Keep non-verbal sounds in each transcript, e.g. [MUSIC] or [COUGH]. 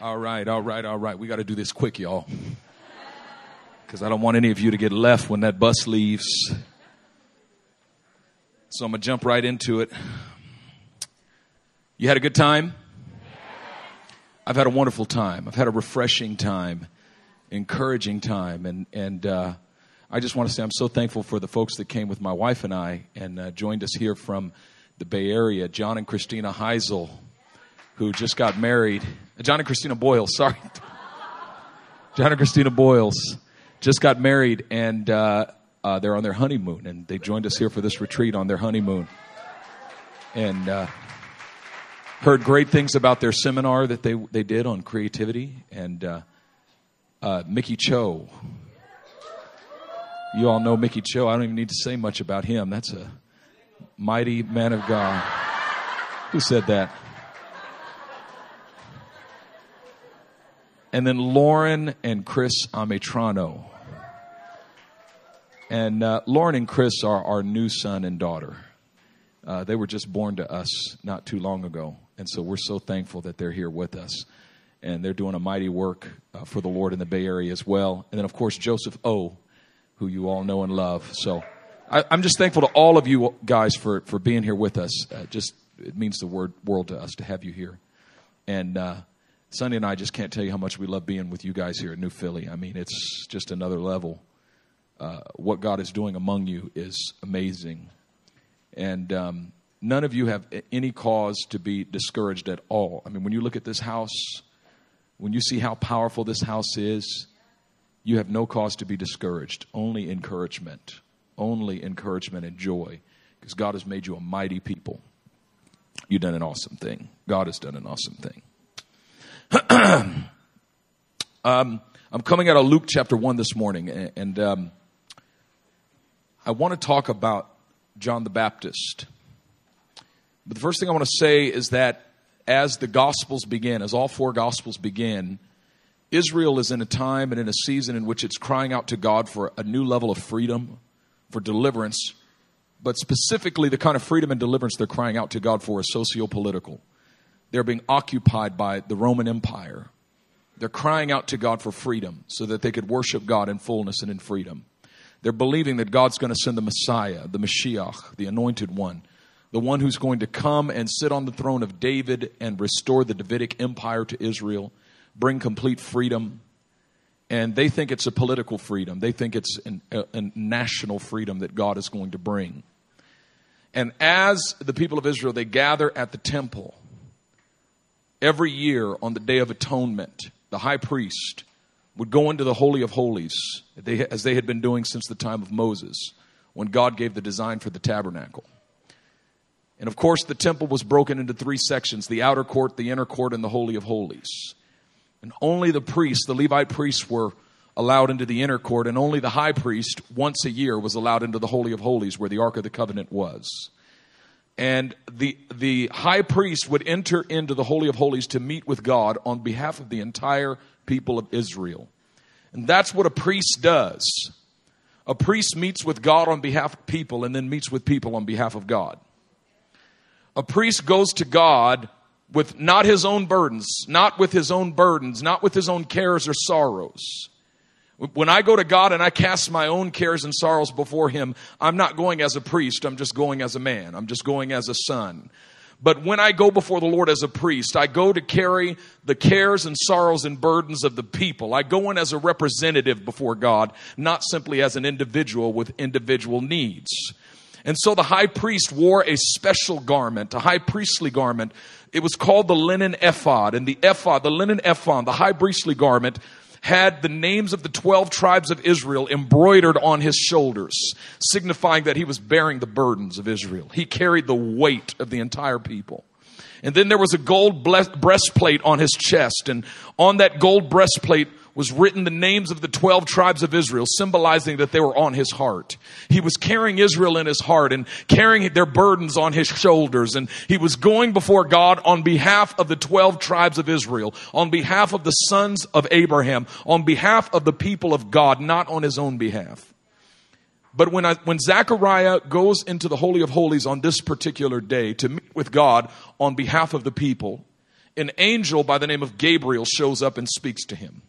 All right, all right, all right. We got to do this quick, y'all. Because I don't want any of you to get left when that bus leaves. So I'm going to jump right into it. You had a good time? I've had a wonderful time. I've had a refreshing time, encouraging time, and and uh, I just want to say I'm so thankful for the folks that came with my wife and I and uh, joined us here from the Bay Area. John and Christina Heisel, who just got married. John and Christina Boyle, sorry. John and Christina Boyles just got married, and uh, uh, they're on their honeymoon, and they joined us here for this retreat on their honeymoon. And uh, heard great things about their seminar that they they did on creativity and uh, uh, Mickey Cho. You all know Mickey Cho. I don't even need to say much about him. That's a mighty man of God. Who said that? And then Lauren and Chris Ametrano. And uh, Lauren and Chris are our new son and daughter. Uh, they were just born to us not too long ago. And so we're so thankful that they're here with us. And they're doing a mighty work uh, for the Lord in the Bay Area as well. And then, of course, Joseph O., who you all know and love. So I, am just thankful to all of you guys for, for being here with us. Uh, just it means the word, world to us to have you here. And uh, Sunday and I just can't tell you how much we love being with you guys here at New Philly. I mean, it's just another level. Uh, what God is doing among you is amazing. And um, none of you have any cause to be discouraged at all. I mean, when you look at this house, when you see how powerful this house is, you have no cause to be discouraged, only encouragement. Only encouragement and joy because God has made you a mighty people. You've done an awesome thing. God has done an awesome thing. [CLEARS THROAT] um, I'm coming out of Luke chapter 1 this morning, and um, I want to talk about John the Baptist. But the first thing I want to say is that as the Gospels begin, as all four Gospels begin, Israel is in a time and in a season in which it's crying out to God for a new level of freedom, for deliverance, but specifically the kind of freedom and deliverance they're crying out to God for is socio political. They're being occupied by the Roman Empire. They're crying out to God for freedom so that they could worship God in fullness and in freedom. They're believing that God's going to send the Messiah, the Mashiach, the anointed one, the one who's going to come and sit on the throne of David and restore the Davidic empire to Israel, bring complete freedom. And they think it's a political freedom. They think it's an, a, a national freedom that God is going to bring. And as the people of Israel, they gather at the temple every year on the Day of Atonement, the high priest would go into the Holy of Holies, as they had been doing since the time of Moses, when God gave the design for the tabernacle. And of course, the temple was broken into three sections the outer court, the inner court, and the Holy of Holies. And only the priests, the Levite priests, were allowed into the inner court, and only the high priest, once a year, was allowed into the Holy of Holies, where the Ark of the Covenant was. And the, the high priest would enter into the Holy of Holies to meet with God on behalf of the entire people of Israel. And that's what a priest does. A priest meets with God on behalf of people and then meets with people on behalf of God a priest goes to God with not his own burdens, not with his own burdens, not with his own cares or sorrows. When I go to God and I cast my own cares and sorrows before him, I'm not going as a priest, I'm just going as a man, I'm just going as a son. But when I go before the Lord as a priest, I go to carry the cares and sorrows and burdens of the people. I go in as a representative before God, not simply as an individual with individual needs. And so the high priest wore a special garment, a high priestly garment. It was called the linen ephod. And the ephod, the linen ephod, the high priestly garment, had the names of the 12 tribes of Israel embroidered on his shoulders, signifying that he was bearing the burdens of Israel. He carried the weight of the entire people. And then there was a gold breastplate on his chest, and on that gold breastplate was written the names of the 12 tribes of Israel, symbolizing that they were on his heart. He was carrying Israel in his heart and carrying their burdens on his shoulders. And he was going before God on behalf of the 12 tribes of Israel, on behalf of the sons of Abraham, on behalf of the people of God, not on his own behalf. But when, I, when Zechariah goes into the Holy of Holies on this particular day to meet with God on behalf of the people, an angel by the name of Gabriel shows up and speaks to him.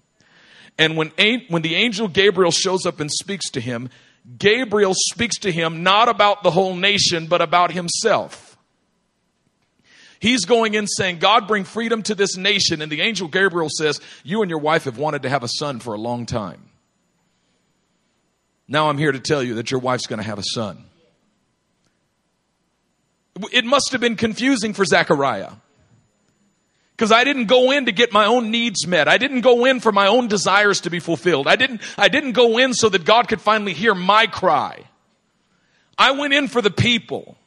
And when, when the angel Gabriel shows up and speaks to him, Gabriel speaks to him not about the whole nation, but about himself. He's going in saying, God, bring freedom to this nation. And the angel Gabriel says, You and your wife have wanted to have a son for a long time. Now I'm here to tell you that your wife's going to have a son. It must have been confusing for Zechariah. Because I didn't go in to get my own needs met. I didn't go in for my own desires to be fulfilled. I didn't, I didn't go in so that God could finally hear my cry. I went in for the people.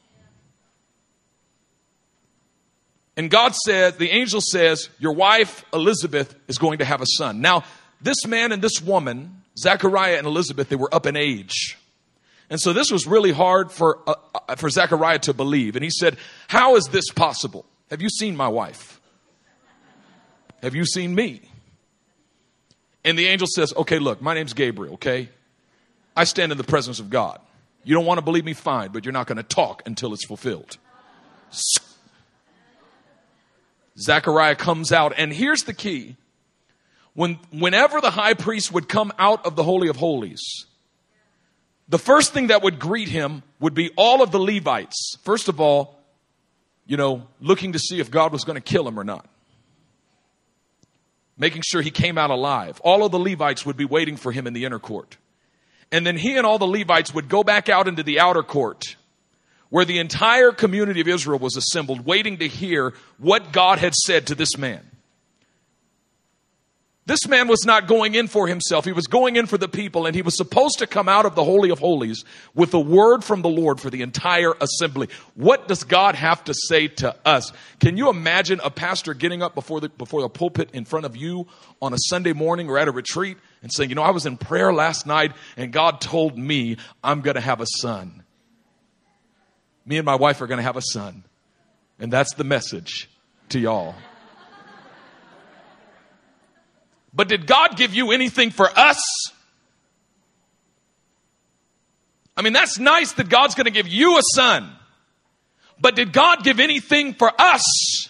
And God said, the angel says, your wife Elizabeth is going to have a son. Now, this man and this woman, Zechariah and Elizabeth, they were up in age. And so this was really hard for, uh, uh, for Zechariah to believe. And he said, How is this possible? Have you seen my wife? Have you seen me? And the angel says, Okay, look, my name's Gabriel, okay? I stand in the presence of God. You don't want to believe me? Fine, but you're not going to talk until it's fulfilled. [LAUGHS] Zechariah comes out, and here's the key. When, whenever the high priest would come out of the Holy of Holies, the first thing that would greet him would be all of the Levites. First of all, you know, looking to see if God was going to kill him or not. Making sure he came out alive. All of the Levites would be waiting for him in the inner court. And then he and all the Levites would go back out into the outer court where the entire community of Israel was assembled waiting to hear what God had said to this man. This man was not going in for himself. He was going in for the people, and he was supposed to come out of the Holy of Holies with a word from the Lord for the entire assembly. What does God have to say to us? Can you imagine a pastor getting up before the, before the pulpit in front of you on a Sunday morning or at a retreat and saying, You know, I was in prayer last night, and God told me I'm going to have a son. Me and my wife are going to have a son. And that's the message to y'all. But did God give you anything for us? I mean, that's nice that God's going to give you a son. But did God give anything for us?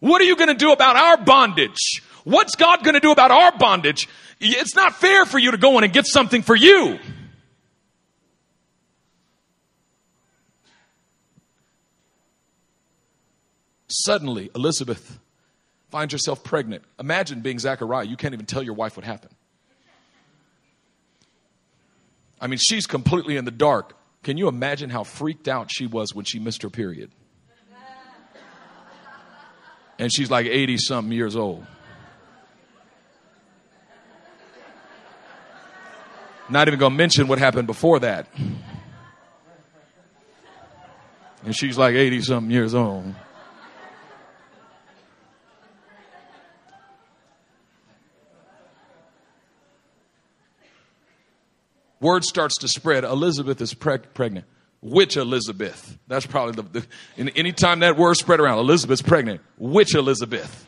What are you going to do about our bondage? What's God going to do about our bondage? It's not fair for you to go in and get something for you. Suddenly, Elizabeth finds yourself pregnant. Imagine being Zachariah. You can't even tell your wife what happened. I mean, she's completely in the dark. Can you imagine how freaked out she was when she missed her period? And she's like 80 something years old. Not even going to mention what happened before that. And she's like 80 something years old. Word starts to spread. Elizabeth is preg- pregnant. Which Elizabeth? That's probably the, the anytime that word spread around, Elizabeth's pregnant. Which Elizabeth?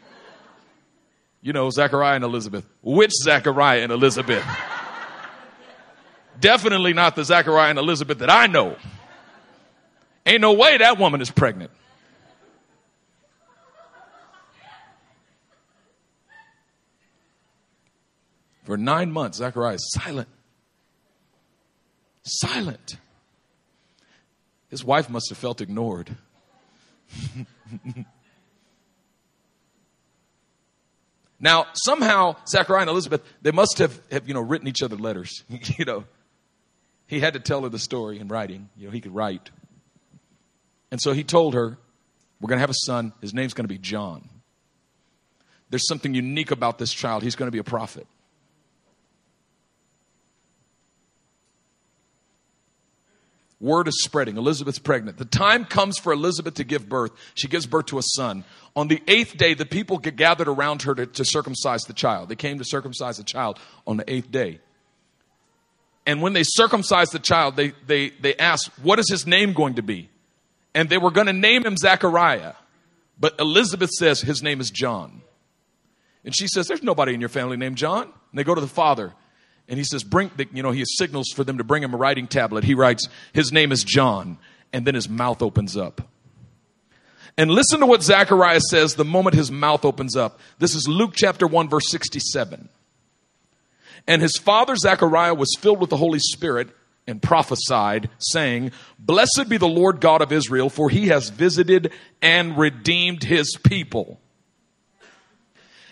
You know, Zachariah and Elizabeth. Which Zachariah and Elizabeth? Definitely not the Zachariah and Elizabeth that I know. Ain't no way that woman is pregnant. For nine months, Zachariah is silent silent. His wife must have felt ignored. [LAUGHS] now, somehow, Zachariah and Elizabeth, they must have, have you know, written each other letters. [LAUGHS] you know, he had to tell her the story in writing. You know, he could write. And so he told her, We're going to have a son. His name's going to be John. There's something unique about this child. He's going to be a prophet. Word is spreading. Elizabeth's pregnant. The time comes for Elizabeth to give birth. She gives birth to a son. On the eighth day, the people get gathered around her to, to circumcise the child. They came to circumcise the child on the eighth day. And when they circumcised the child, they, they, they asked, What is his name going to be? And they were going to name him Zachariah. But Elizabeth says his name is John. And she says, There's nobody in your family named John. And they go to the father and he says, bring, the, you know, he signals for them to bring him a writing tablet. He writes, his name is John. And then his mouth opens up. And listen to what Zechariah says the moment his mouth opens up. This is Luke chapter 1, verse 67. And his father Zechariah was filled with the Holy Spirit and prophesied, saying, Blessed be the Lord God of Israel, for he has visited and redeemed his people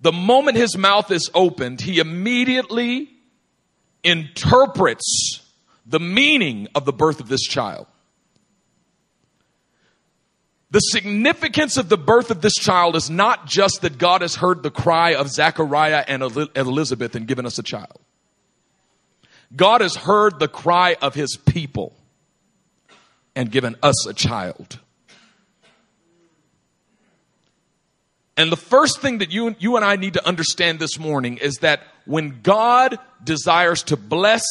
The moment his mouth is opened, he immediately interprets the meaning of the birth of this child. The significance of the birth of this child is not just that God has heard the cry of Zechariah and Elizabeth and given us a child. God has heard the cry of his people and given us a child. And the first thing that you, you and I need to understand this morning is that when God desires to bless,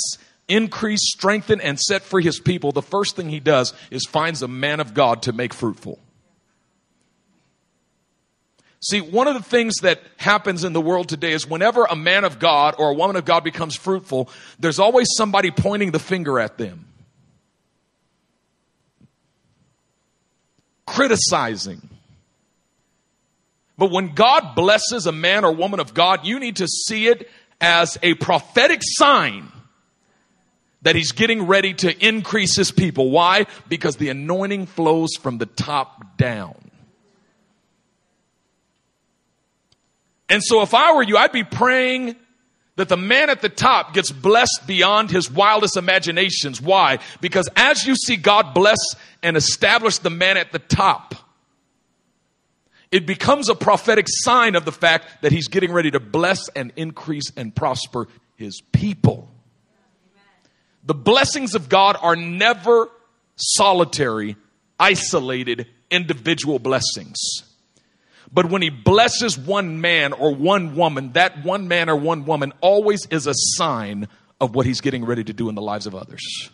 increase, strengthen, and set free his people, the first thing he does is finds a man of God to make fruitful. See, one of the things that happens in the world today is whenever a man of God or a woman of God becomes fruitful, there's always somebody pointing the finger at them, criticizing but when God blesses a man or woman of God, you need to see it as a prophetic sign that he's getting ready to increase his people. Why? Because the anointing flows from the top down. And so if I were you, I'd be praying that the man at the top gets blessed beyond his wildest imaginations. Why? Because as you see God bless and establish the man at the top, it becomes a prophetic sign of the fact that he's getting ready to bless and increase and prosper his people. The blessings of God are never solitary, isolated, individual blessings. But when he blesses one man or one woman, that one man or one woman always is a sign of what he's getting ready to do in the lives of others.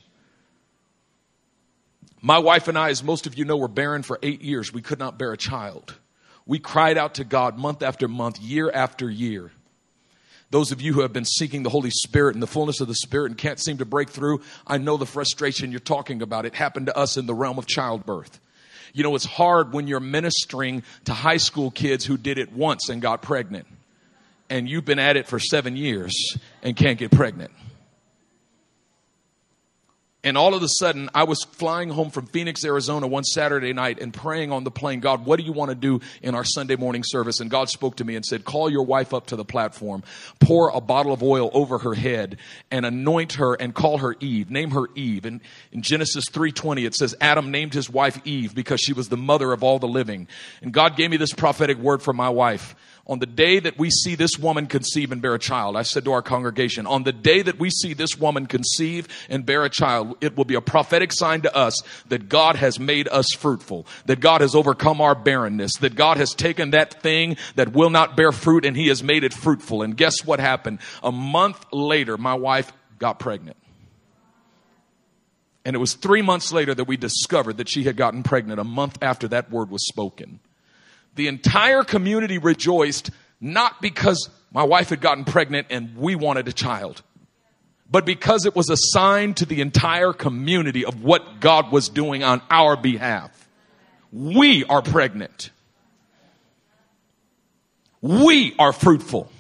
My wife and I, as most of you know, were barren for eight years. We could not bear a child. We cried out to God month after month, year after year. Those of you who have been seeking the Holy Spirit and the fullness of the Spirit and can't seem to break through, I know the frustration you're talking about. It happened to us in the realm of childbirth. You know, it's hard when you're ministering to high school kids who did it once and got pregnant. And you've been at it for seven years and can't get pregnant. And all of a sudden, I was flying home from Phoenix, Arizona one Saturday night and praying on the plane, God, what do you want to do in our Sunday morning service? And God spoke to me and said, call your wife up to the platform, pour a bottle of oil over her head and anoint her and call her Eve. Name her Eve. And in Genesis 3.20, it says Adam named his wife Eve because she was the mother of all the living. And God gave me this prophetic word for my wife on the day that we see this woman conceive and bear a child, I said to our congregation, on the day that we see this woman conceive and bear a child, it will be a prophetic sign to us that God has made us fruitful, that God has overcome our barrenness, that God has taken that thing that will not bear fruit and He has made it fruitful. And guess what happened? A month later, my wife got pregnant. And it was three months later that we discovered that she had gotten pregnant, a month after that word was spoken the entire community rejoiced, not because my wife had gotten pregnant and we wanted a child, but because it was a sign to the entire community of what God was doing on our behalf. We are pregnant. We are fruitful.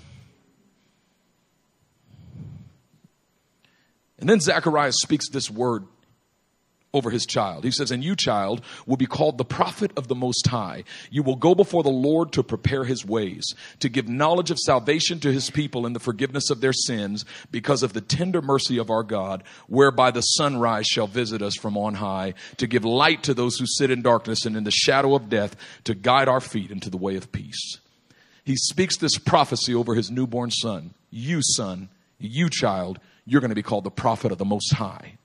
And then Zechariah speaks this word over his child. He says, And you, child, will be called the prophet of the Most High. You will go before the Lord to prepare his ways, to give knowledge of salvation to his people and the forgiveness of their sins, because of the tender mercy of our God, whereby the sunrise shall visit us from on high, to give light to those who sit in darkness and in the shadow of death, to guide our feet into the way of peace. He speaks this prophecy over his newborn son. You, son, you, child, you're going to be called the prophet of the Most High.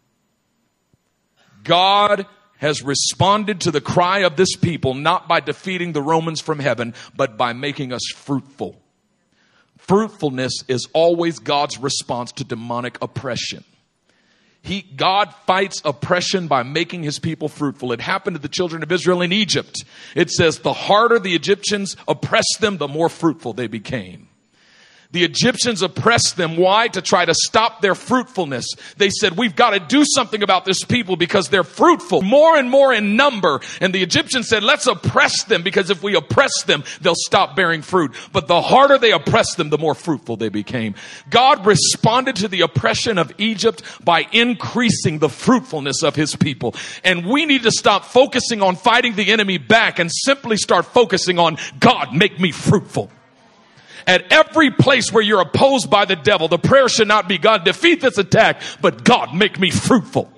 God has responded to the cry of this people not by defeating the Romans from heaven, but by making us fruitful. Fruitfulness is always God's response to demonic oppression. He, God fights oppression by making his people fruitful. It happened to the children of Israel in Egypt. It says, the harder the Egyptians oppressed them, the more fruitful they became. The Egyptians oppressed them. Why? To try to stop their fruitfulness. They said, we've got to do something about this people because they're fruitful, more and more in number. And the Egyptians said, let's oppress them because if we oppress them, they'll stop bearing fruit. But the harder they oppressed them, the more fruitful they became. God responded to the oppression of Egypt by increasing the fruitfulness of his people. And we need to stop focusing on fighting the enemy back and simply start focusing on God, make me fruitful. At every place where you're opposed by the devil, the prayer should not be God, defeat this attack, but God, make me fruitful.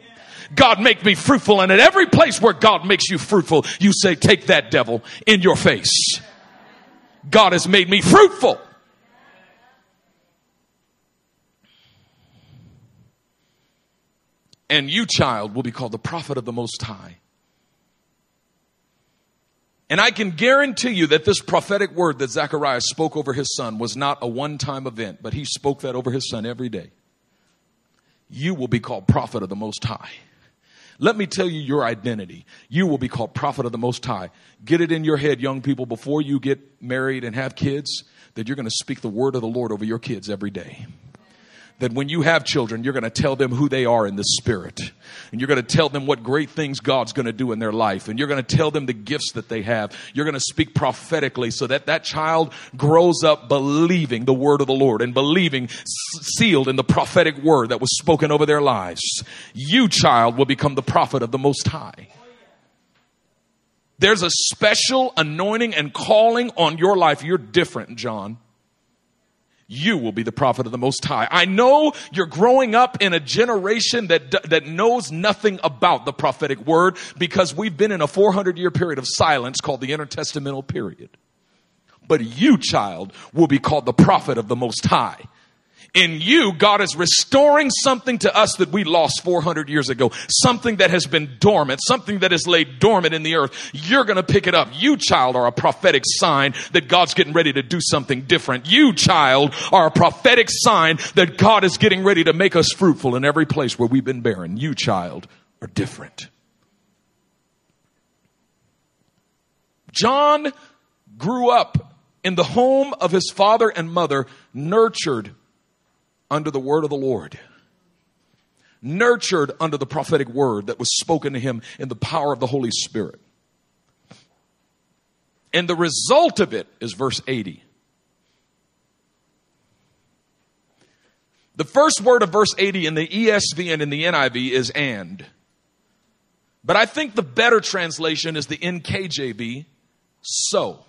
God, make me fruitful. And at every place where God makes you fruitful, you say, take that devil in your face. God has made me fruitful. And you, child, will be called the prophet of the Most High. And I can guarantee you that this prophetic word that Zechariah spoke over his son was not a one time event, but he spoke that over his son every day. You will be called prophet of the Most High. Let me tell you your identity. You will be called prophet of the Most High. Get it in your head, young people, before you get married and have kids, that you're going to speak the word of the Lord over your kids every day that when you have children, you're going to tell them who they are in the spirit. And you're going to tell them what great things God's going to do in their life. And you're going to tell them the gifts that they have. You're going to speak prophetically so that that child grows up believing the word of the Lord and believing sealed in the prophetic word that was spoken over their lives. You child will become the prophet of the most high. There's a special anointing and calling on your life. You're different, John you will be the prophet of the Most High. I know you're growing up in a generation that, that knows nothing about the prophetic word because we've been in a 400 year period of silence called the intertestamental period. But you, child, will be called the prophet of the Most High in you, God is restoring something to us that we lost 400 years ago. Something that has been dormant, something that is laid dormant in the earth. You're going to pick it up. You, child, are a prophetic sign that God's getting ready to do something different. You, child, are a prophetic sign that God is getting ready to make us fruitful in every place where we've been barren. You, child, are different. John grew up in the home of his father and mother, nurtured under the word of the Lord. Nurtured under the prophetic word that was spoken to him in the power of the Holy Spirit. And the result of it is verse 80. The first word of verse 80 in the ESV and in the NIV is and. But I think the better translation is the NKJV, so.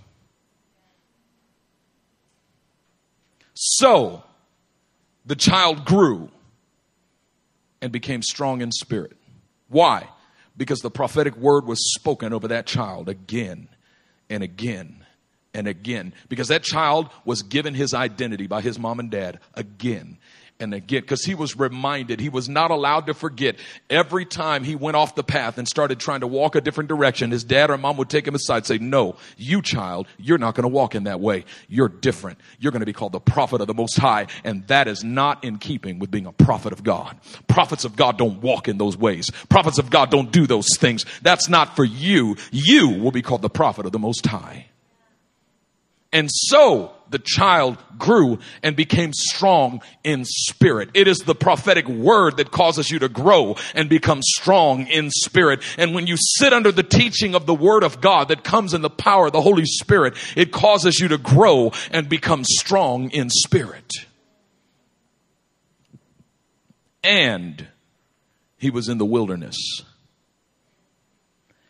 So, the child grew and became strong in spirit. Why? Because the prophetic word was spoken over that child again and again and again. Because that child was given his identity by his mom and dad again and again because he was reminded he was not allowed to forget every time he went off the path and started trying to walk a different direction. His dad or mom would take him aside and say no you child you're not going to walk in that way. You're different. You're going to be called the prophet of the most high and that is not in keeping with being a prophet of god. Prophets of god don't walk in those ways. Prophets of god don't do those things. That's not for you. You will be called the prophet of the most high and so the child grew and became strong in spirit. It is the prophetic word that causes you to grow and become strong in spirit. And when you sit under the teaching of the word of God that comes in the power of the Holy Spirit, it causes you to grow and become strong in spirit. And he was in the wilderness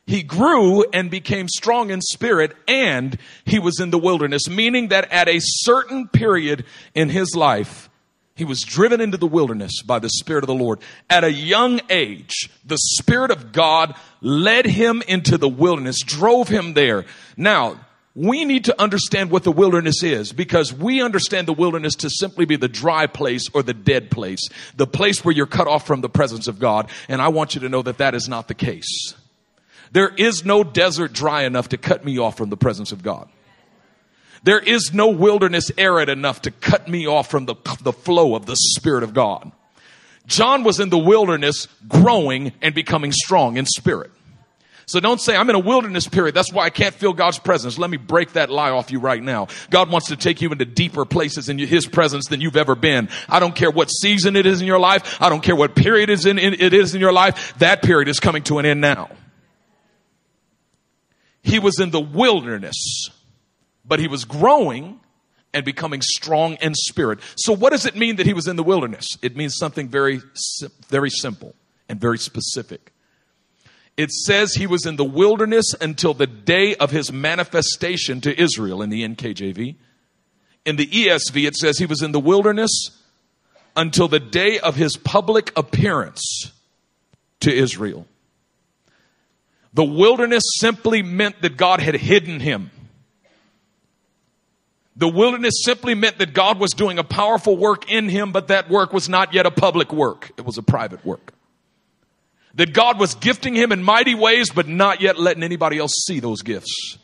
he grew and became strong in spirit and he was in the wilderness, meaning that at a certain period in his life, he was driven into the wilderness by the Spirit of the Lord. At a young age, the Spirit of God led him into the wilderness, drove him there. Now, we need to understand what the wilderness is because we understand the wilderness to simply be the dry place or the dead place, the place where you're cut off from the presence of God. And I want you to know that that is not the case. There is no desert dry enough to cut me off from the presence of God. There is no wilderness arid enough to cut me off from the, the flow of the Spirit of God. John was in the wilderness growing and becoming strong in spirit. So don't say, I'm in a wilderness period. That's why I can't feel God's presence. Let me break that lie off you right now. God wants to take you into deeper places in His presence than you've ever been. I don't care what season it is in your life. I don't care what period is in, in, it is in your life. That period is coming to an end now. He was in the wilderness, but he was growing and becoming strong in spirit. So what does it mean that he was in the wilderness? It means something very, very simple and very specific. It says he was in the wilderness until the day of his manifestation to Israel in the NKJV. In the ESV, it says he was in the wilderness until the day of his public appearance to Israel. The wilderness simply meant that God had hidden him. The wilderness simply meant that God was doing a powerful work in him, but that work was not yet a public work. It was a private work. That God was gifting him in mighty ways, but not yet letting anybody else see those gifts.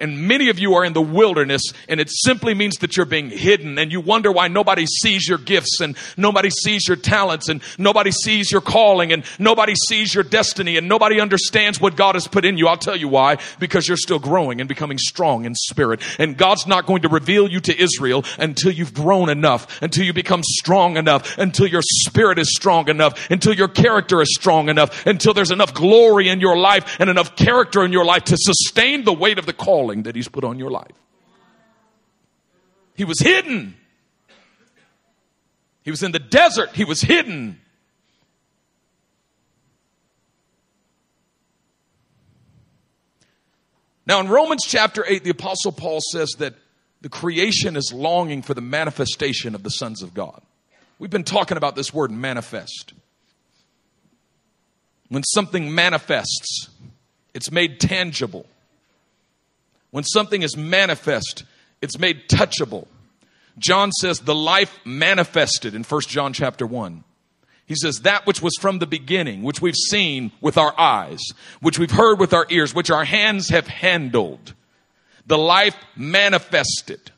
And many of you are in the wilderness and it simply means that you're being hidden and you wonder why nobody sees your gifts and nobody sees your talents and nobody sees your calling and nobody sees your destiny and nobody understands what God has put in you. I'll tell you why. Because you're still growing and becoming strong in spirit. And God's not going to reveal you to Israel until you've grown enough, until you become strong enough, until your spirit is strong enough, until your character is strong enough, until there's enough glory in your life and enough character in your life to sustain the weight of the calling calling that He's put on your life. He was hidden. He was in the desert. He was hidden. Now, in Romans chapter 8, the Apostle Paul says that the creation is longing for the manifestation of the sons of God. We've been talking about this word manifest. When something manifests, it's made tangible. When something is manifest, it's made touchable. John says the life manifested in 1 John chapter 1. He says that which was from the beginning, which we've seen with our eyes, which we've heard with our ears, which our hands have handled. The life manifested.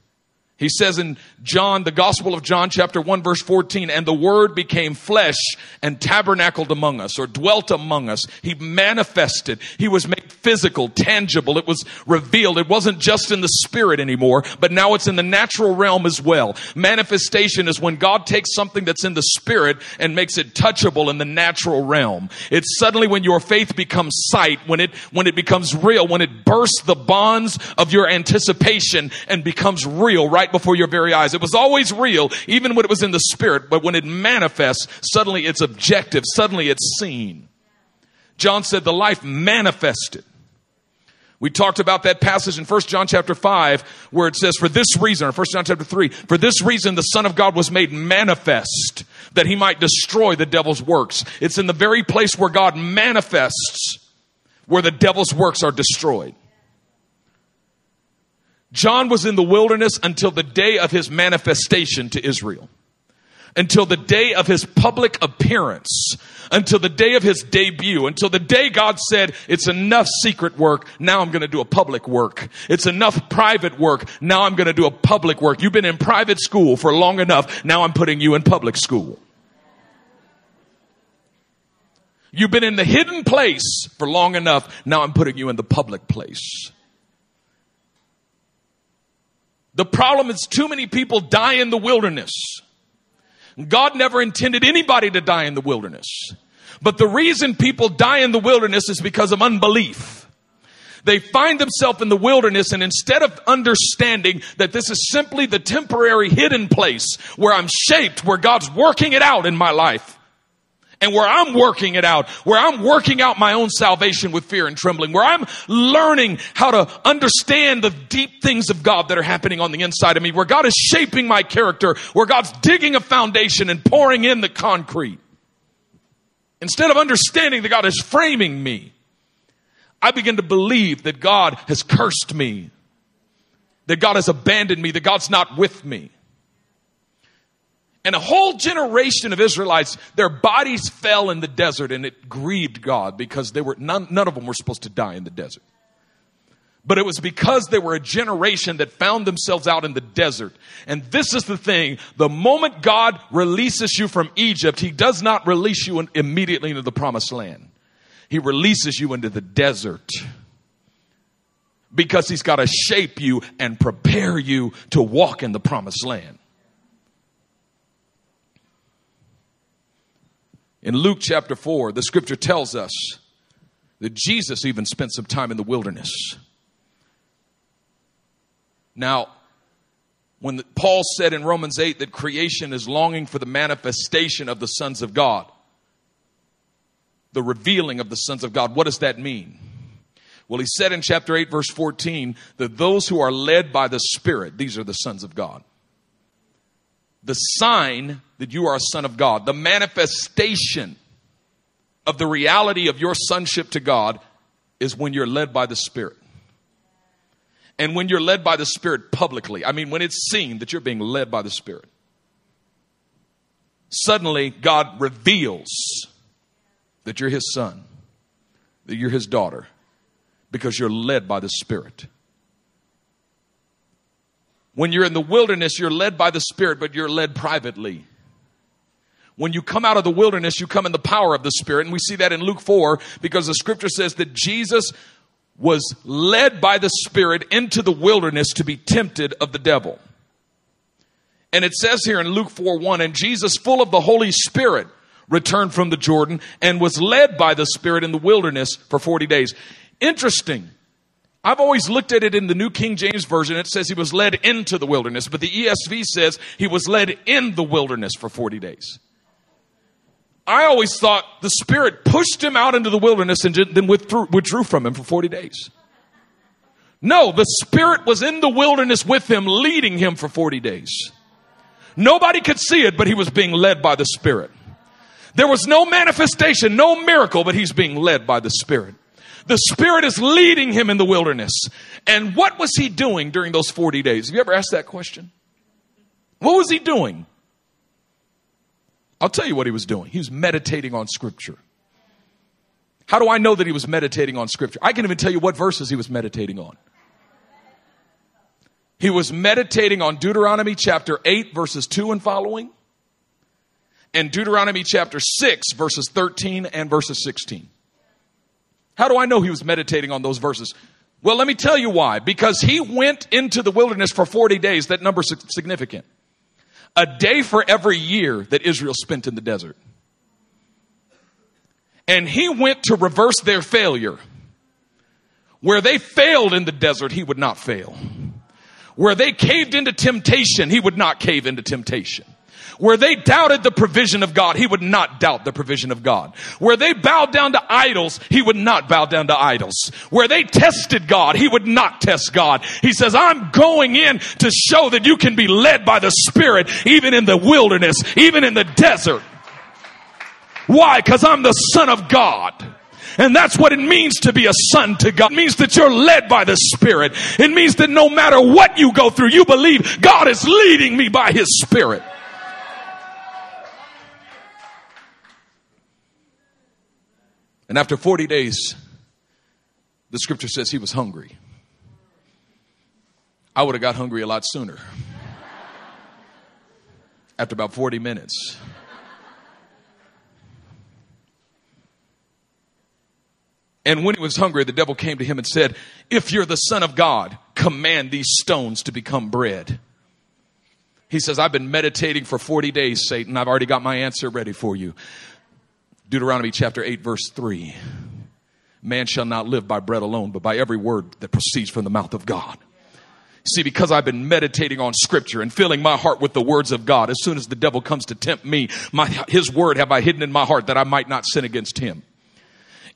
He says in John, the Gospel of John, chapter 1, verse 14, and the Word became flesh and tabernacled among us, or dwelt among us. He manifested. He was made physical, tangible. It was revealed. It wasn't just in the spirit anymore, but now it's in the natural realm as well. Manifestation is when God takes something that's in the spirit and makes it touchable in the natural realm. It's suddenly when your faith becomes sight, when it, when it becomes real, when it bursts the bonds of your anticipation and becomes real right before your very eyes. It was always real, even when it was in the spirit, but when it manifests, suddenly it's objective, suddenly it's seen. John said the life manifested. We talked about that passage in 1 John chapter 5 where it says, for this reason, or 1 John chapter 3, for this reason the Son of God was made manifest that he might destroy the devil's works. It's in the very place where God manifests where the devil's works are destroyed. John was in the wilderness until the day of his manifestation to Israel. Until the day of his public appearance. Until the day of his debut. Until the day God said, it's enough secret work. Now I'm going to do a public work. It's enough private work. Now I'm going to do a public work. You've been in private school for long enough. Now I'm putting you in public school. You've been in the hidden place for long enough. Now I'm putting you in the public place. The problem is too many people die in the wilderness. God never intended anybody to die in the wilderness. But the reason people die in the wilderness is because of unbelief. They find themselves in the wilderness and instead of understanding that this is simply the temporary hidden place where I'm shaped, where God's working it out in my life, and where I'm working it out, where I'm working out my own salvation with fear and trembling, where I'm learning how to understand the deep things of God that are happening on the inside of me, where God is shaping my character, where God's digging a foundation and pouring in the concrete. Instead of understanding that God is framing me, I begin to believe that God has cursed me, that God has abandoned me, that God's not with me. And a whole generation of Israelites, their bodies fell in the desert and it grieved God because they were, none, none of them were supposed to die in the desert. But it was because they were a generation that found themselves out in the desert. And this is the thing. The moment God releases you from Egypt, He does not release you immediately into the promised land. He releases you into the desert. Because He's got to shape you and prepare you to walk in the promised land. In Luke chapter 4, the scripture tells us that Jesus even spent some time in the wilderness. Now, when Paul said in Romans 8 that creation is longing for the manifestation of the sons of God, the revealing of the sons of God, what does that mean? Well, he said in chapter 8, verse 14, that those who are led by the Spirit, these are the sons of God the sign that you are a son of God, the manifestation of the reality of your sonship to God is when you're led by the Spirit. And when you're led by the Spirit publicly, I mean, when it's seen that you're being led by the Spirit, suddenly God reveals that you're His son, that you're His daughter, because you're led by the Spirit. When you're in the wilderness, you're led by the Spirit, but you're led privately. When you come out of the wilderness, you come in the power of the Spirit. And we see that in Luke 4 because the scripture says that Jesus was led by the Spirit into the wilderness to be tempted of the devil. And it says here in Luke 4 1, and Jesus, full of the Holy Spirit, returned from the Jordan and was led by the Spirit in the wilderness for 40 days. Interesting. I've always looked at it in the New King James Version. It says he was led into the wilderness, but the ESV says he was led in the wilderness for 40 days. I always thought the Spirit pushed him out into the wilderness and then withdrew, withdrew from him for 40 days. No, the Spirit was in the wilderness with him, leading him for 40 days. Nobody could see it, but he was being led by the Spirit. There was no manifestation, no miracle, but he's being led by the Spirit. The Spirit is leading him in the wilderness. And what was he doing during those 40 days? Have you ever asked that question? What was he doing? I'll tell you what he was doing. He was meditating on Scripture. How do I know that he was meditating on Scripture? I can even tell you what verses he was meditating on. He was meditating on Deuteronomy chapter 8, verses 2 and following, and Deuteronomy chapter 6, verses 13 and verses 16. How do I know he was meditating on those verses? Well, let me tell you why. Because he went into the wilderness for 40 days. That number's significant. A day for every year that Israel spent in the desert. And he went to reverse their failure. Where they failed in the desert, he would not fail. Where they caved into temptation, he would not cave into temptation. Where they doubted the provision of God, he would not doubt the provision of God. Where they bowed down to idols, he would not bow down to idols. Where they tested God, he would not test God. He says, I'm going in to show that you can be led by the Spirit even in the wilderness, even in the desert. Why? Because I'm the Son of God. And that's what it means to be a son to God. It means that you're led by the Spirit. It means that no matter what you go through, you believe God is leading me by His Spirit. And after 40 days, the scripture says he was hungry. I would have got hungry a lot sooner. After about 40 minutes. And when he was hungry, the devil came to him and said, If you're the Son of God, command these stones to become bread. He says, I've been meditating for 40 days, Satan. I've already got my answer ready for you. Deuteronomy chapter 8, verse 3. Man shall not live by bread alone, but by every word that proceeds from the mouth of God. See, because I've been meditating on scripture and filling my heart with the words of God, as soon as the devil comes to tempt me, my, his word have I hidden in my heart that I might not sin against him.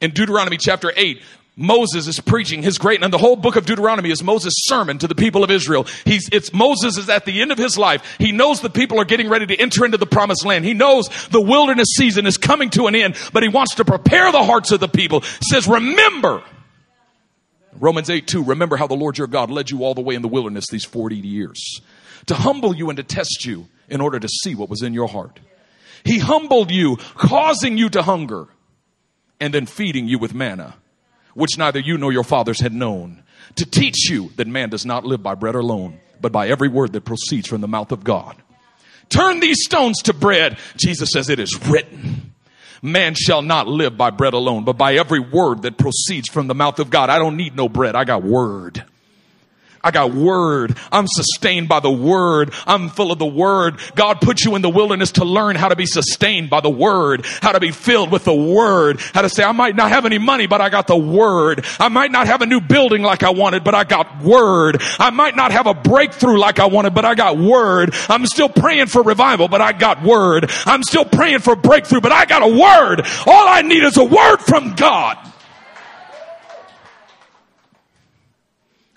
In Deuteronomy chapter 8, Moses is preaching his great, and the whole book of Deuteronomy is Moses' sermon to the people of Israel. He's, it's Moses is at the end of his life. He knows the people are getting ready to enter into the promised land. He knows the wilderness season is coming to an end, but he wants to prepare the hearts of the people. He says, remember, Romans 8, 2, remember how the Lord your God led you all the way in the wilderness these 40 years to humble you and to test you in order to see what was in your heart. He humbled you, causing you to hunger, and then feeding you with manna, which neither you nor your fathers had known, to teach you that man does not live by bread alone, but by every word that proceeds from the mouth of God. Turn these stones to bread. Jesus says it is written. Man shall not live by bread alone, but by every word that proceeds from the mouth of God. I don't need no bread. I got word. I got word. I'm sustained by the word. I'm full of the word. God put you in the wilderness to learn how to be sustained by the word, how to be filled with the word, how to say, I might not have any money, but I got the word. I might not have a new building like I wanted, but I got word. I might not have a breakthrough like I wanted, but I got word. I'm still praying for revival, but I got word. I'm still praying for breakthrough, but I got a word. All I need is a word from God.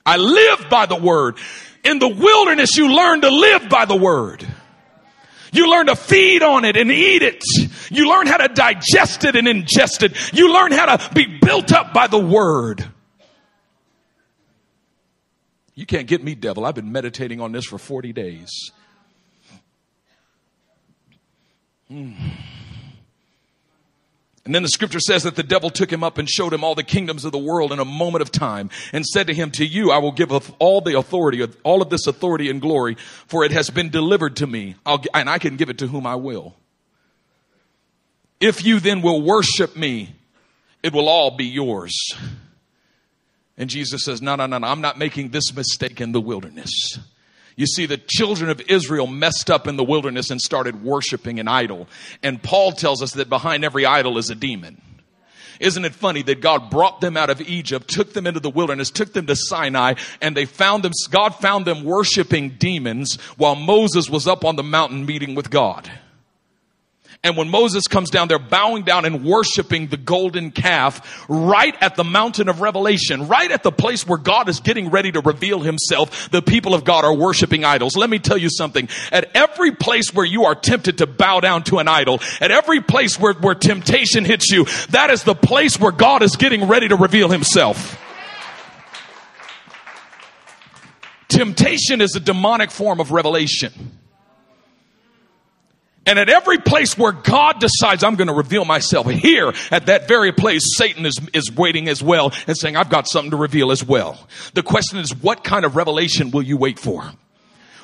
I live by the word. In the wilderness, you learn to live by the word. You learn to feed on it and eat it. You learn how to digest it and ingest it. You learn how to be built up by the word. You can't get me, devil. I've been meditating on this for 40 days. Hmm. And then the scripture says that the devil took him up and showed him all the kingdoms of the world in a moment of time and said to him, to you I will give all the authority, all of this authority and glory, for it has been delivered to me, I'll, and I can give it to whom I will. If you then will worship me, it will all be yours. And Jesus says, no, no, no, no, I'm not making this mistake in the wilderness. You see, the children of Israel messed up in the wilderness and started worshiping an idol. And Paul tells us that behind every idol is a demon. Isn't it funny that God brought them out of Egypt, took them into the wilderness, took them to Sinai, and they found them, God found them worshiping demons while Moses was up on the mountain meeting with God. And when Moses comes down, they're bowing down and worshiping the golden calf right at the mountain of revelation, right at the place where God is getting ready to reveal himself. The people of God are worshiping idols. Let me tell you something. At every place where you are tempted to bow down to an idol, at every place where, where temptation hits you, that is the place where God is getting ready to reveal himself. Temptation is a demonic form of revelation. And at every place where God decides I'm going to reveal myself, here at that very place, Satan is, is waiting as well and saying, I've got something to reveal as well. The question is, what kind of revelation will you wait for?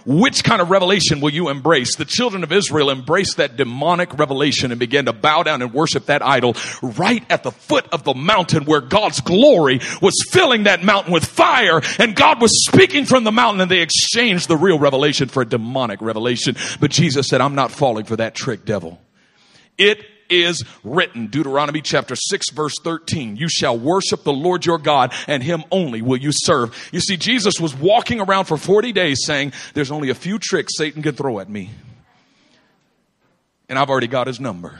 Which kind of revelation will you embrace? The children of Israel embraced that demonic revelation and began to bow down and worship that idol right at the foot of the mountain where God's glory was filling that mountain with fire and God was speaking from the mountain and they exchanged the real revelation for a demonic revelation. But Jesus said, I'm not falling for that trick, devil. It is written. Deuteronomy chapter 6 verse 13. You shall worship the Lord your God and him only will you serve. You see, Jesus was walking around for 40 days saying, there's only a few tricks Satan can throw at me. And I've already got his number.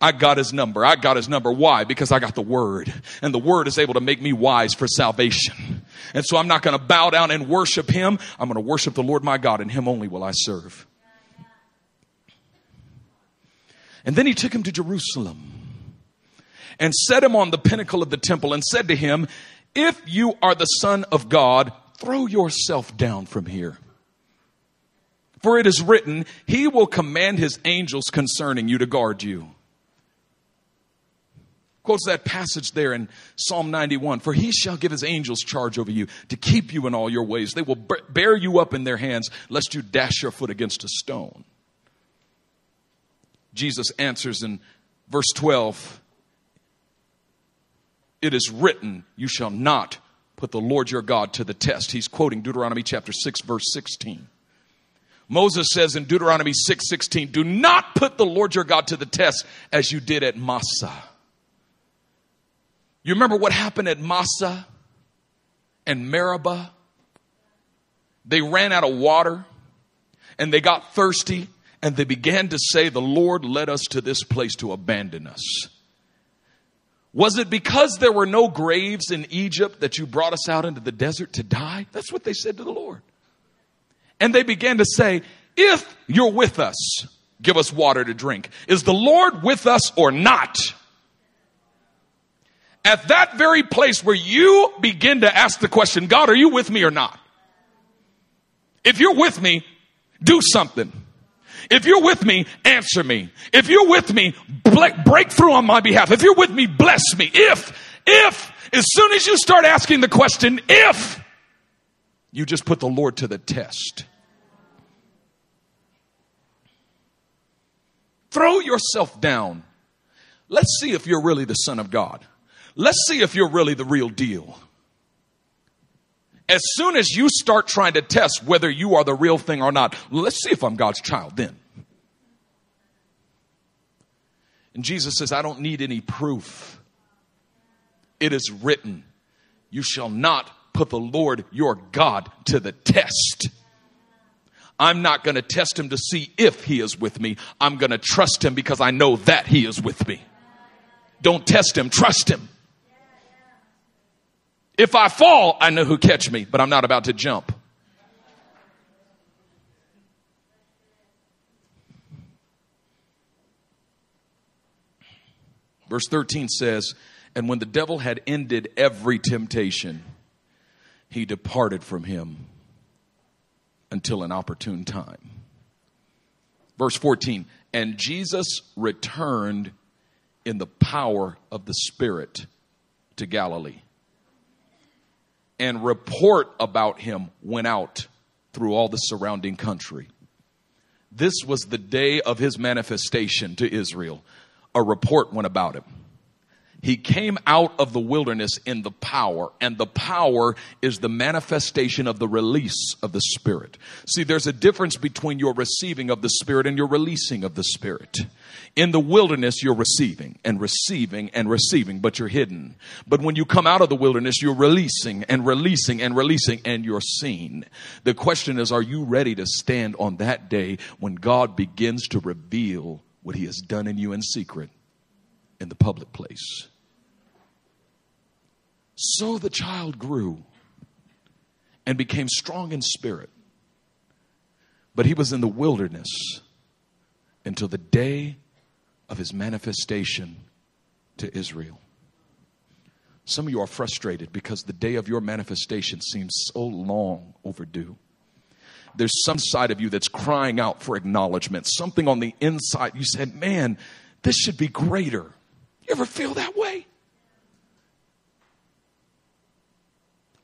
I got his number. I got his number. Why? Because I got the word. And the word is able to make me wise for salvation. And so I'm not going to bow down and worship him. I'm going to worship the Lord my God and him only will I serve. And then he took him to Jerusalem and set him on the pinnacle of the temple and said to him, If you are the Son of God, throw yourself down from here. For it is written, He will command His angels concerning you to guard you. Quotes that passage there in Psalm 91 For He shall give His angels charge over you to keep you in all your ways. They will bear you up in their hands, lest you dash your foot against a stone. Jesus answers in verse 12 It is written, You shall not put the Lord your God to the test. He's quoting Deuteronomy chapter 6, verse 16. Moses says in Deuteronomy 6 16, Do not put the Lord your God to the test as you did at Massah. You remember what happened at Massah and Meribah? They ran out of water and they got thirsty and they began to say, The Lord led us to this place to abandon us. Was it because there were no graves in Egypt that you brought us out into the desert to die? That's what they said to the Lord. And they began to say, If you're with us, give us water to drink. Is the Lord with us or not? At that very place where you begin to ask the question, God, are you with me or not? If you're with me, do something. If you're with me, answer me. If you're with me, break through on my behalf. If you're with me, bless me. If, if, as soon as you start asking the question, if, you just put the Lord to the test. Throw yourself down. Let's see if you're really the Son of God. Let's see if you're really the real deal. As soon as you start trying to test whether you are the real thing or not, let's see if I'm God's child then. And Jesus says, I don't need any proof. It is written, You shall not put the Lord your God to the test. I'm not going to test him to see if he is with me. I'm going to trust him because I know that he is with me. Don't test him, trust him. If I fall, I know who catch me, but I'm not about to jump. Verse 13 says, And when the devil had ended every temptation, he departed from him until an opportune time. Verse 14, and Jesus returned in the power of the Spirit to Galilee and report about him went out through all the surrounding country. This was the day of his manifestation to Israel. A report went about him. He came out of the wilderness in the power, and the power is the manifestation of the release of the Spirit. See, there's a difference between your receiving of the Spirit and your releasing of the Spirit. In the wilderness, you're receiving and receiving and receiving, but you're hidden. But when you come out of the wilderness, you're releasing and releasing and releasing, and you're seen. The question is, are you ready to stand on that day when God begins to reveal what He has done in you in secret in the public place? So the child grew and became strong in spirit. But he was in the wilderness until the day of his manifestation to Israel. Some of you are frustrated because the day of your manifestation seems so long overdue. There's some side of you that's crying out for acknowledgement. Something on the inside, you said, Man, this should be greater. You ever feel that way?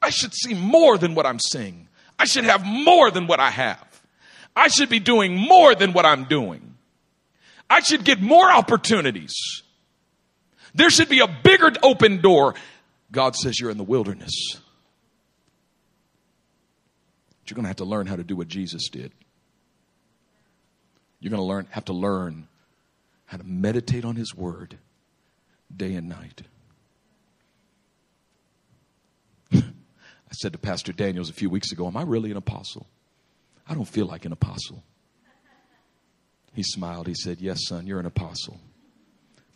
I should see more than what I'm seeing. I should have more than what I have. I should be doing more than what I'm doing. I should get more opportunities. There should be a bigger open door. God says you're in the wilderness. But you're going to have to learn how to do what Jesus did. You're going to learn have to learn how to meditate on his word day and night. I said to Pastor Daniels a few weeks ago, Am I really an apostle? I don't feel like an apostle. He smiled. He said, Yes, son, you're an apostle,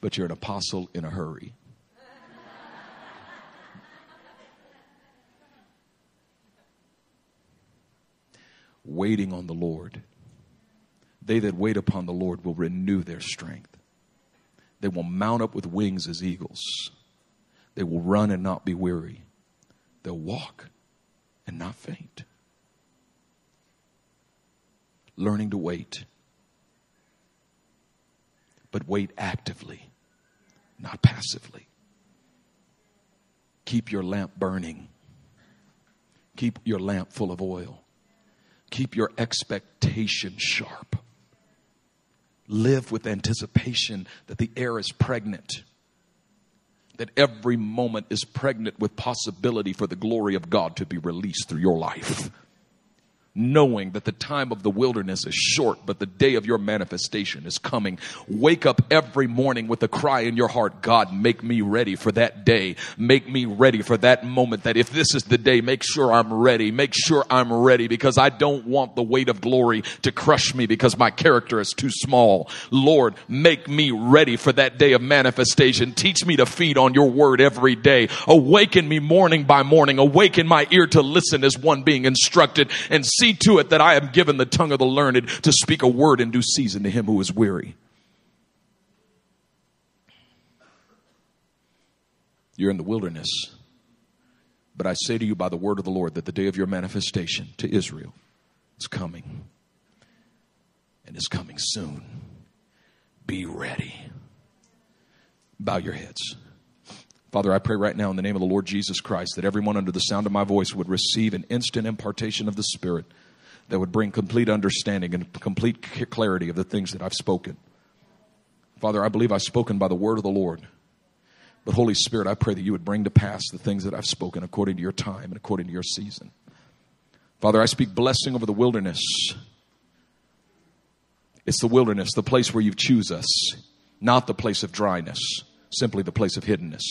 but you're an apostle in a hurry. Waiting on the Lord. They that wait upon the Lord will renew their strength. They will mount up with wings as eagles. They will run and not be weary. They'll walk and not faint. Learning to wait, but wait actively, not passively. Keep your lamp burning. Keep your lamp full of oil. Keep your expectation sharp. Live with anticipation that the air is pregnant that every moment is pregnant with possibility for the glory of God to be released through your life knowing that the time of the wilderness is short, but the day of your manifestation is coming. Wake up every morning with a cry in your heart, God, make me ready for that day. Make me ready for that moment that if this is the day, make sure I'm ready. Make sure I'm ready because I don't want the weight of glory to crush me because my character is too small. Lord, make me ready for that day of manifestation. Teach me to feed on your word every day. Awaken me morning by morning. Awaken my ear to listen as one being instructed and see See to it that I am given the tongue of the learned to speak a word in due season to him who is weary. You're in the wilderness. But I say to you by the word of the Lord that the day of your manifestation to Israel is coming. and is coming soon. Be ready. Bow your heads. Father, I pray right now in the name of the Lord Jesus Christ that everyone under the sound of my voice would receive an instant impartation of the Spirit that would bring complete understanding and complete clarity of the things that I've spoken. Father, I believe I've spoken by the word of the Lord. But Holy Spirit, I pray that you would bring to pass the things that I've spoken according to your time and according to your season. Father, I speak blessing over the wilderness. It's the wilderness, the place where you choose us, not the place of dryness, simply the place of hiddenness.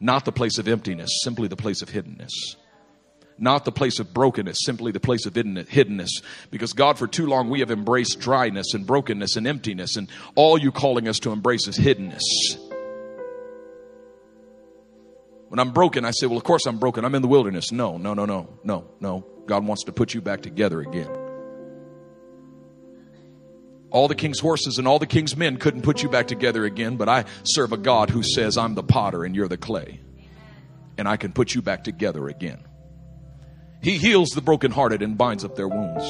Not the place of emptiness, simply the place of hiddenness not the place of brokenness, simply the place of hiddenness. Because God, for too long, we have embraced dryness and brokenness and emptiness, and all you calling us to embrace is hiddenness. When I'm broken, I say, Well, of course I'm broken. I'm in the wilderness. No, no, no, no, no, no. God wants to put you back together again. All the king's horses and all the king's men couldn't put you back together again, but I serve a God who says, I'm the potter and you're the clay. And I can put you back together again. He heals the brokenhearted and binds up their wounds.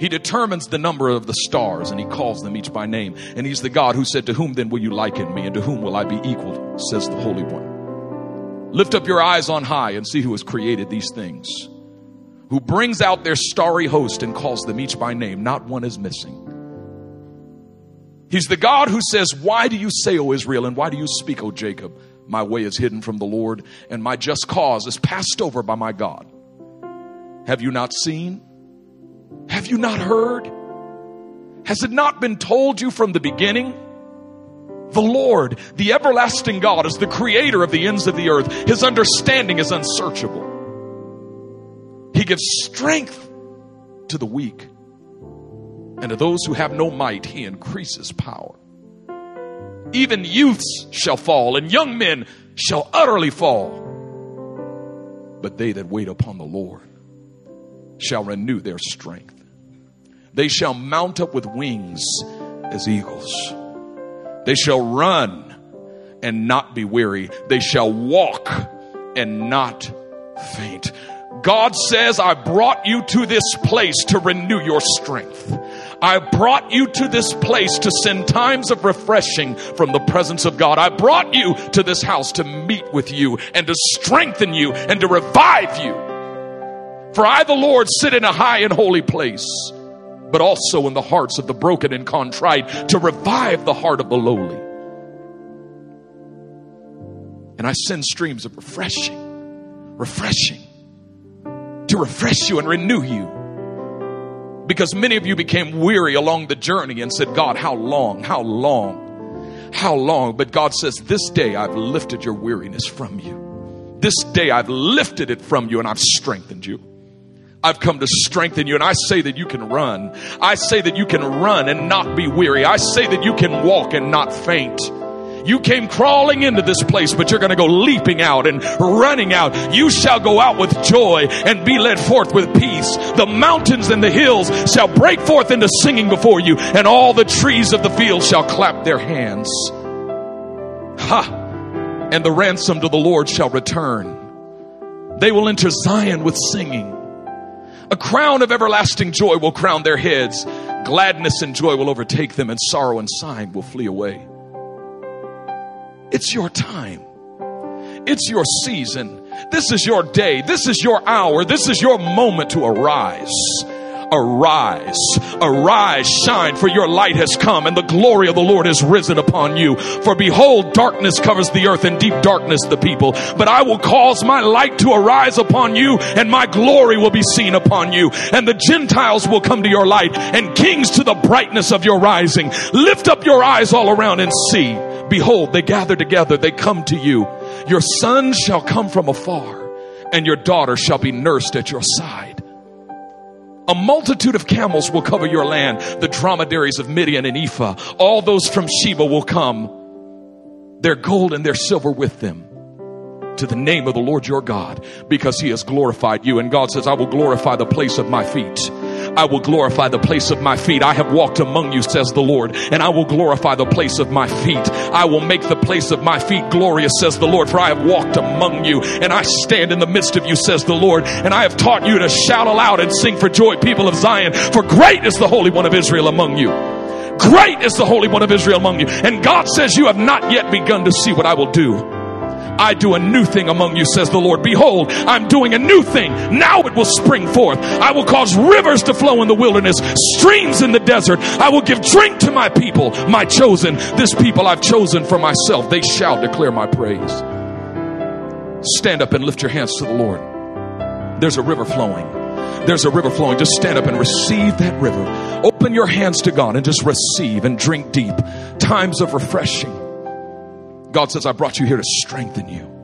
He determines the number of the stars and he calls them each by name. And he's the God who said, To whom then will you liken me and to whom will I be equal? Says the Holy One. Lift up your eyes on high and see who has created these things, who brings out their starry host and calls them each by name. Not one is missing. He's the God who says, Why do you say, O Israel, and why do you speak, O Jacob? My way is hidden from the Lord, and my just cause is passed over by my God. Have you not seen? Have you not heard? Has it not been told you from the beginning? The Lord, the everlasting God, is the creator of the ends of the earth. His understanding is unsearchable. He gives strength to the weak, and to those who have no might, he increases power. Even youths shall fall, and young men shall utterly fall. But they that wait upon the Lord shall renew their strength. They shall mount up with wings as eagles. They shall run and not be weary. They shall walk and not faint. God says, I brought you to this place to renew your strength. I brought you to this place to send times of refreshing from the presence of God. I brought you to this house to meet with you and to strengthen you and to revive you. For I, the Lord, sit in a high and holy place, but also in the hearts of the broken and contrite to revive the heart of the lowly. And I send streams of refreshing, refreshing to refresh you and renew you because many of you became weary along the journey and said, God, how long? How long? How long? But God says, This day I've lifted your weariness from you. This day I've lifted it from you and I've strengthened you. I've come to strengthen you and I say that you can run. I say that you can run and not be weary. I say that you can walk and not faint. You came crawling into this place, but you're going to go leaping out and running out. You shall go out with joy and be led forth with peace. The mountains and the hills shall break forth into singing before you, and all the trees of the field shall clap their hands. Ha! And the ransom to the Lord shall return. They will enter Zion with singing. A crown of everlasting joy will crown their heads. Gladness and joy will overtake them, and sorrow and sighing will flee away. It's your time. It's your season. This is your day. This is your hour. This is your moment to arise. Arise, arise, shine, for your light has come and the glory of the Lord has risen upon you. For behold, darkness covers the earth and deep darkness the people. But I will cause my light to arise upon you and my glory will be seen upon you. And the Gentiles will come to your light and kings to the brightness of your rising. Lift up your eyes all around and see Behold, they gather together, they come to you. Your sons shall come from afar, and your daughter shall be nursed at your side. A multitude of camels will cover your land, the dromedaries of Midian and Ephah. All those from Sheba will come, their gold and their silver with them to the name of the Lord your God because he has glorified you. And God says, I will glorify the place of my feet. I will glorify the place of my feet. I have walked among you, says the Lord, and I will glorify the place of my feet. I will make the place of my feet glorious, says the Lord, for I have walked among you, and I stand in the midst of you, says the Lord, and I have taught you to shout aloud and sing for joy, people of Zion, for great is the Holy One of Israel among you. Great is the Holy One of Israel among you. And God says, You have not yet begun to see what I will do. I do a new thing among you, says the Lord. Behold, I'm doing a new thing. Now it will spring forth. I will cause rivers to flow in the wilderness, streams in the desert. I will give drink to my people, my chosen. This people I've chosen for myself. They shall declare my praise. Stand up and lift your hands to the Lord. There's a river flowing. There's a river flowing. Just stand up and receive that river. Open your hands to God and just receive and drink deep. Times of refreshing. God says, I brought you here to strengthen you.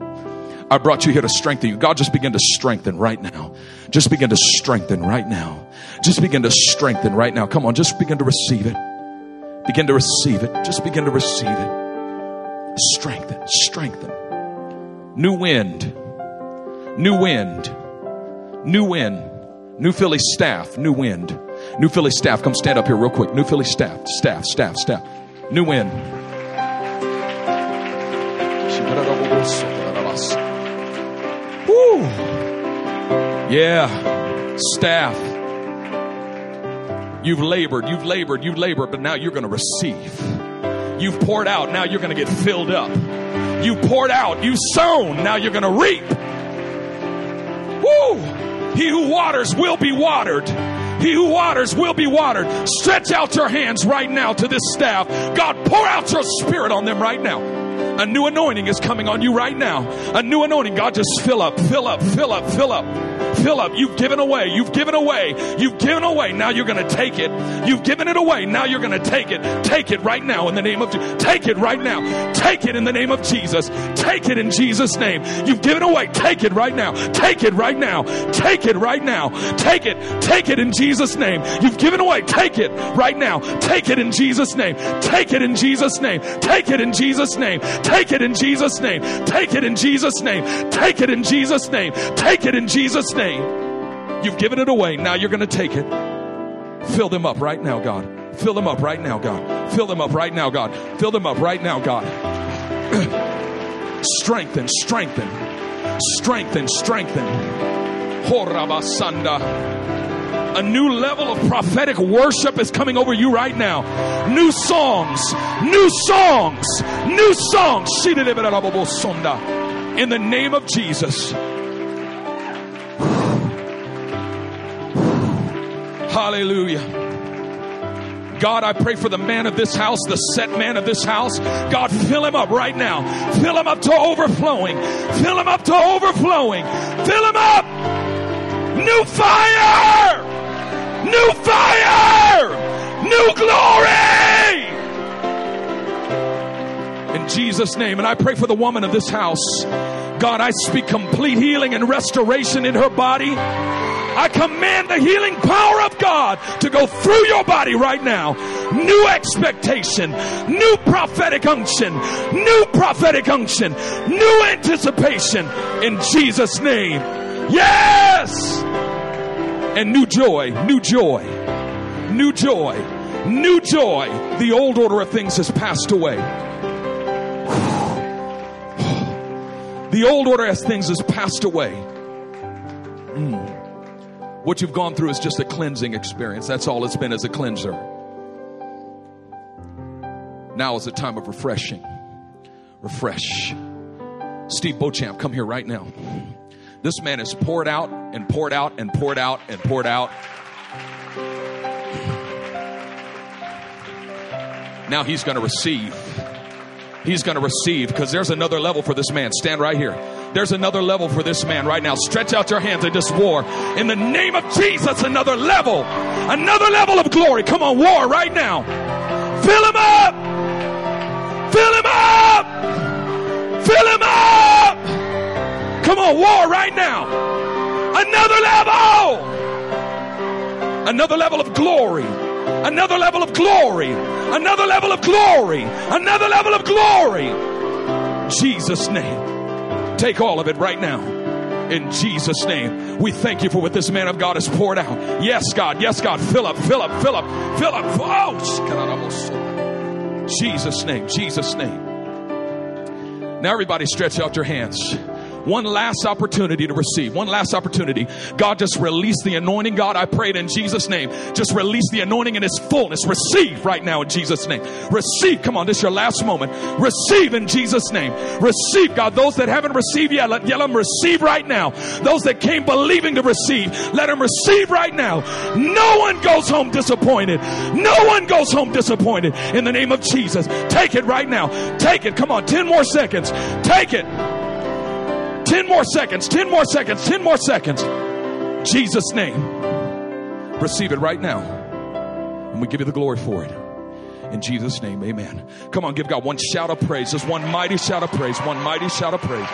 I brought you here to strengthen you. God, just begin to strengthen right now. Just begin to strengthen right now. Just begin to strengthen right now. Come on, just begin to receive it. Begin to receive it. Just begin to receive it. Strengthen, strengthen. New wind, new wind, new wind, new Philly staff, new wind, new Philly staff. Come stand up here real quick. New Philly staff, staff, staff, staff, new wind. Woo. Yeah, staff. You've labored, you've labored, you've labored, but now you're going to receive. You've poured out, now you're going to get filled up. You poured out, you've sown, now you're going to reap. Woo! He who waters will be watered. He who waters will be watered. Stretch out your hands right now to this staff. God, pour out your spirit on them right now. A new anointing is coming on you right now. A new anointing. God, just fill up, fill up, fill up, fill up. Up. You've given away. You've given away. You've given away. Now you're going to take it. You've given it away. Now you're going to take it. Take it right now in the name of Jesus. Take it right now. Take it in the name of Jesus. Take it in Jesus' name. You've given away. Take it right now. Take it right now. Take it right now. Take it. Take it in Jesus' name. You've given away. Take it right now. Take it in Jesus' name. Take it in Jesus' name. Take it in Jesus' name. Take it in Jesus' name. Take it in Jesus' name. Take it in Jesus' name. Take it in Jesus' name. You've given it away. Now you're going to take it. Fill them up right now, God. Fill them up right now, God. Fill them up right now, God. Fill them up right now, God. [CLEARS THROAT] strengthen, strengthen, strengthen, strengthen. Horabasanda. A new level of prophetic worship is coming over you right now. New songs, new songs, new songs. In the name of Jesus. Hallelujah. God, I pray for the man of this house, the set man of this house. God, fill him up right now. Fill him up to overflowing. Fill him up to overflowing. Fill him up. New fire. New fire. New glory. In Jesus' name. And I pray for the woman of this house. God, I speak complete healing and restoration in her body. I command the healing power of God to go through your body right now. New expectation, new prophetic unction, new prophetic unction, new anticipation in Jesus' name. Yes! And new joy, new joy, new joy, new joy. The old order of things has passed away. The old order as things has passed away. Mm. What you've gone through is just a cleansing experience. That's all it's been as a cleanser. Now is a time of refreshing. Refresh. Steve Beauchamp, come here right now. This man is poured out and poured out and poured out and poured out. Now he's going to receive. He's going to receive because there's another level for this man. Stand right here. There's another level for this man right now. Stretch out your hands and just war. In the name of Jesus, another level. Another level of glory. Come on, war right now. Fill him up. Fill him up. Fill him up. Come on, war right now. Another level. Another level of glory. Another level of glory. Another level of glory. Another level of glory. Jesus' name. Take all of it right now. In Jesus' name. We thank you for what this man of God has poured out. Yes, God. Yes, God. Fill up, fill up. Oh, Jesus' name, Jesus' name. Now, everybody, stretch out your hands. One last opportunity to receive. One last opportunity. God, just release the anointing. God, I prayed in Jesus' name. Just release the anointing in its fullness. Receive right now in Jesus' name. Receive. Come on, this is your last moment. Receive in Jesus' name. Receive, God. Those that haven't received yet, let, let them receive right now. Those that came believing to receive, let them receive right now. No one goes home disappointed. No one goes home disappointed in the name of Jesus. Take it right now. Take it. Come on, 10 more seconds. Take it. 10 more seconds, 10 more seconds, 10 more seconds. Jesus' name. Receive it right now. And we give you the glory for it. In Jesus' name, amen. Come on, give God one shout of praise. Just one mighty shout of praise. One mighty shout of praise.